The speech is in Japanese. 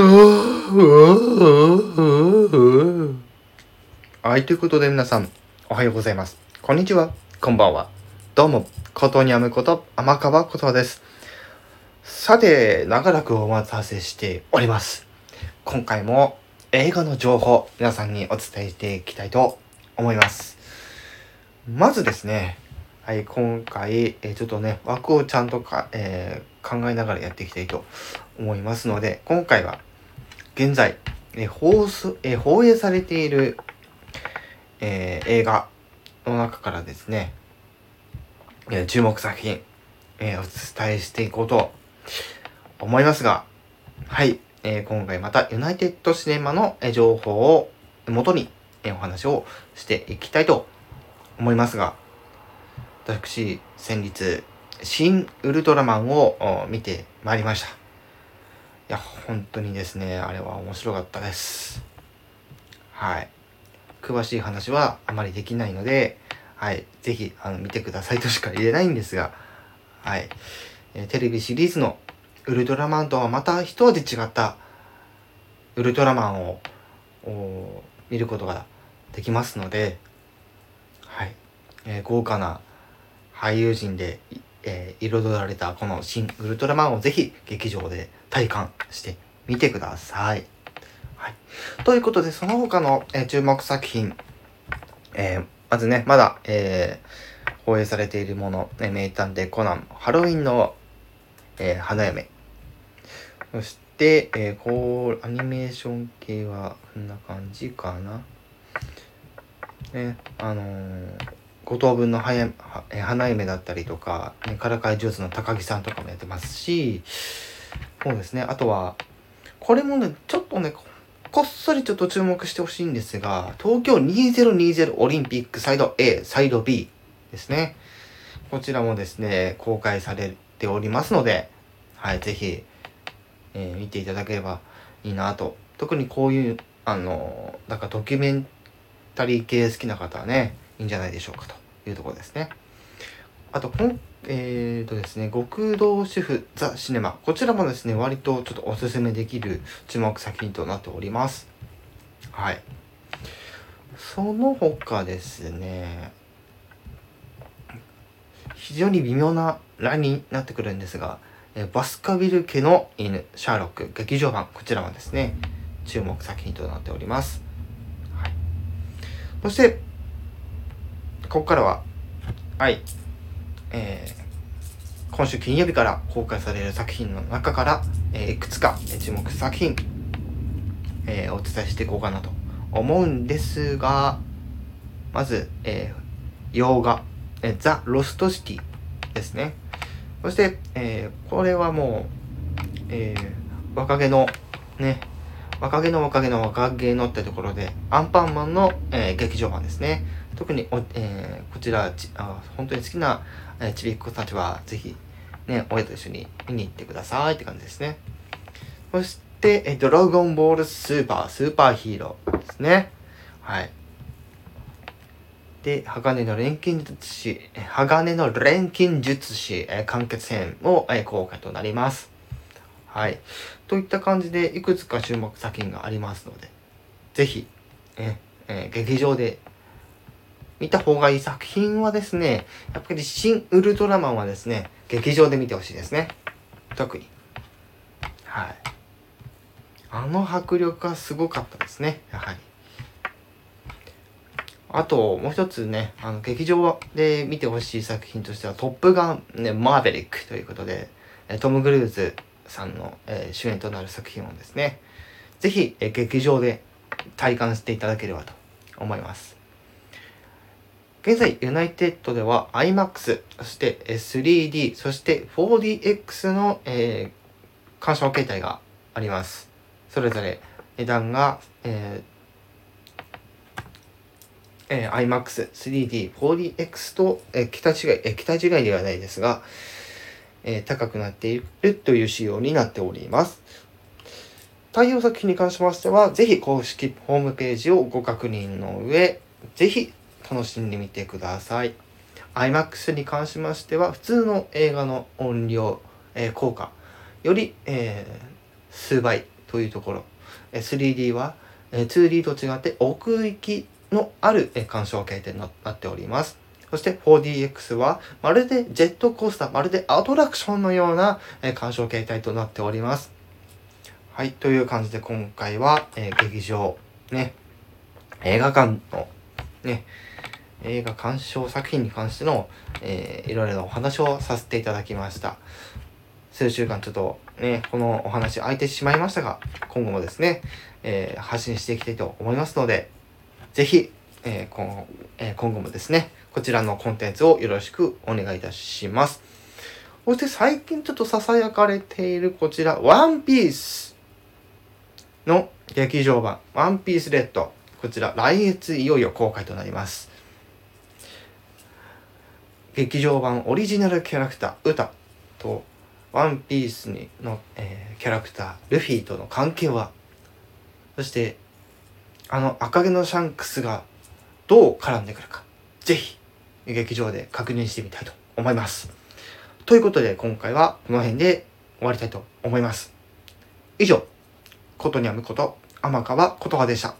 はい、ということで皆さん、おはようございます。こんにちは、こんばんは。どうも、ことにゃむこと、天川ことです。さて、長らくお待たせしております。今回も映画の情報、皆さんにお伝えしていきたいと思います。まずですね、はい、今回、えちょっとね、枠をちゃんとか、えー、考えながらやっていきたいと思いますので、今回は、現在、え放送、え放映されている、えー、映画の中からですね、え注目作品、えお伝えしていこうと思いますが、はい、え今回またユナイテッドシネマの情報を元に、えお話をしていきたいと思いますが、私、先日、新ウルトラマンを見てまいりました。いや、本当にですね、あれは面白かったです。はい。詳しい話はあまりできないので、はい。ぜひ、あの、見てくださいとしか言えないんですが、はい。えテレビシリーズのウルトラマンとはまた一味違ったウルトラマンを見ることができますので、はい。えー、豪華な俳優陣で、えー、彩られたこの新ウルトラマンをぜひ劇場で体感してみてください。はい。ということで、その他の、えー、注目作品、えー、まずね、まだ、えー、放映されているもの、ね、名探偵コナン、ハロウィンの、えー、花嫁。そして、えー、こう、アニメーション系は、こんな感じかな。ね、あのー五等分の花嫁だったりとか、ね、からかい上手の高木さんとかもやってますし、そうですね。あとは、これもね、ちょっとね、こっそりちょっと注目してほしいんですが、東京2020オリンピックサイド A、サイド B ですね。こちらもですね、公開されておりますので、はい、ぜひ、えー、見ていただければいいなと。特にこういう、あの、なんかドキュメンタリー系好きな方はね、いいんじゃないでしょうかというところですね。あと、この、えーとですね、極道主婦ザ・シネマ。こちらもですね、割とちょっとおすすめできる注目作品となっております。はい。その他ですね、非常に微妙なラインになってくるんですが、えバスカビル家の犬、シャーロック、劇場版、こちらもですね、注目作品となっております。はい、そして、ここからは、はい、えー、今週金曜日から公開される作品の中から、えー、いくつか注目作品、えー、お伝えしていこうかなと思うんですが、まず、えー、洋画、えー、ザ・ロストシティですね。そして、えー、これはもう、えー、若気の、ね、若気の若気の若気のってところで、アンパンマンの、えー、劇場版ですね。特にお、えー、こちらあ本当に好きな、えー、ちびっ子たちはぜひね親と一緒に見に行ってくださいって感じですね。そして、え、ドラゴンボールスーパースーパーヒーローですね。はい。で鋼の錬金術師鋼の錬金術師、えー、完結編も、えー、公開となります。はい。といった感じでいくつか注目作品がありますのでぜひ、えー、劇場で見た方がいい作品はですね、やっぱり新ウルトラマンはですね、劇場で見てほしいですね。特に。はい。あの迫力はすごかったですね、やはり。あと、もう一つね、あの、劇場で見てほしい作品としては、トップガン、ね、マーヴェリックということで、トム・グルーズさんの、えー、主演となる作品をですね、ぜひ、え、劇場で体感していただければと思います。現在、ユナイテッドでは IMAX、そして 3D、そして 4DX の、えー、鑑賞形態があります。それぞれ値段が、えーえー、IMAX、3D、4DX と、えー、桁違い、えー、桁違いではないですが、えー、高くなっているという仕様になっております。対応作品に関しましては、ぜひ公式ホームページをご確認の上、ぜひ楽しんでみてください。IMAX に関しましては、普通の映画の音量、えー、効果より、えー、数倍というところ。3D は 2D と違って奥行きのある鑑賞形態になっております。そして 4DX はまるでジェットコースター、まるでアトラクションのような鑑賞形態となっております。はい、という感じで今回は、えー、劇場、ね、映画館の、ね、映画鑑賞作品に関しての、えー、いろいろなお話をさせていただきました。数週間ちょっとね、このお話空いてしまいましたが、今後もですね、えー、発信していきたいと思いますので、ぜひ、えー、今えー、今後もですね、こちらのコンテンツをよろしくお願いいたします。そして最近ちょっと囁かれているこちら、ワンピースの劇場版、ワンピースレッド。こちら、来月いよいよ公開となります。劇場版オリジナルキャラクター、歌と、ワンピースにの、えー、キャラクター、ルフィとの関係は？そして、あの赤毛のシャンクスがどう絡んでくるか、ぜひ、劇場で確認してみたいと思います。ということで、今回はこの辺で終わりたいと思います。以上、ことにゃむこと、天川琴葉でした。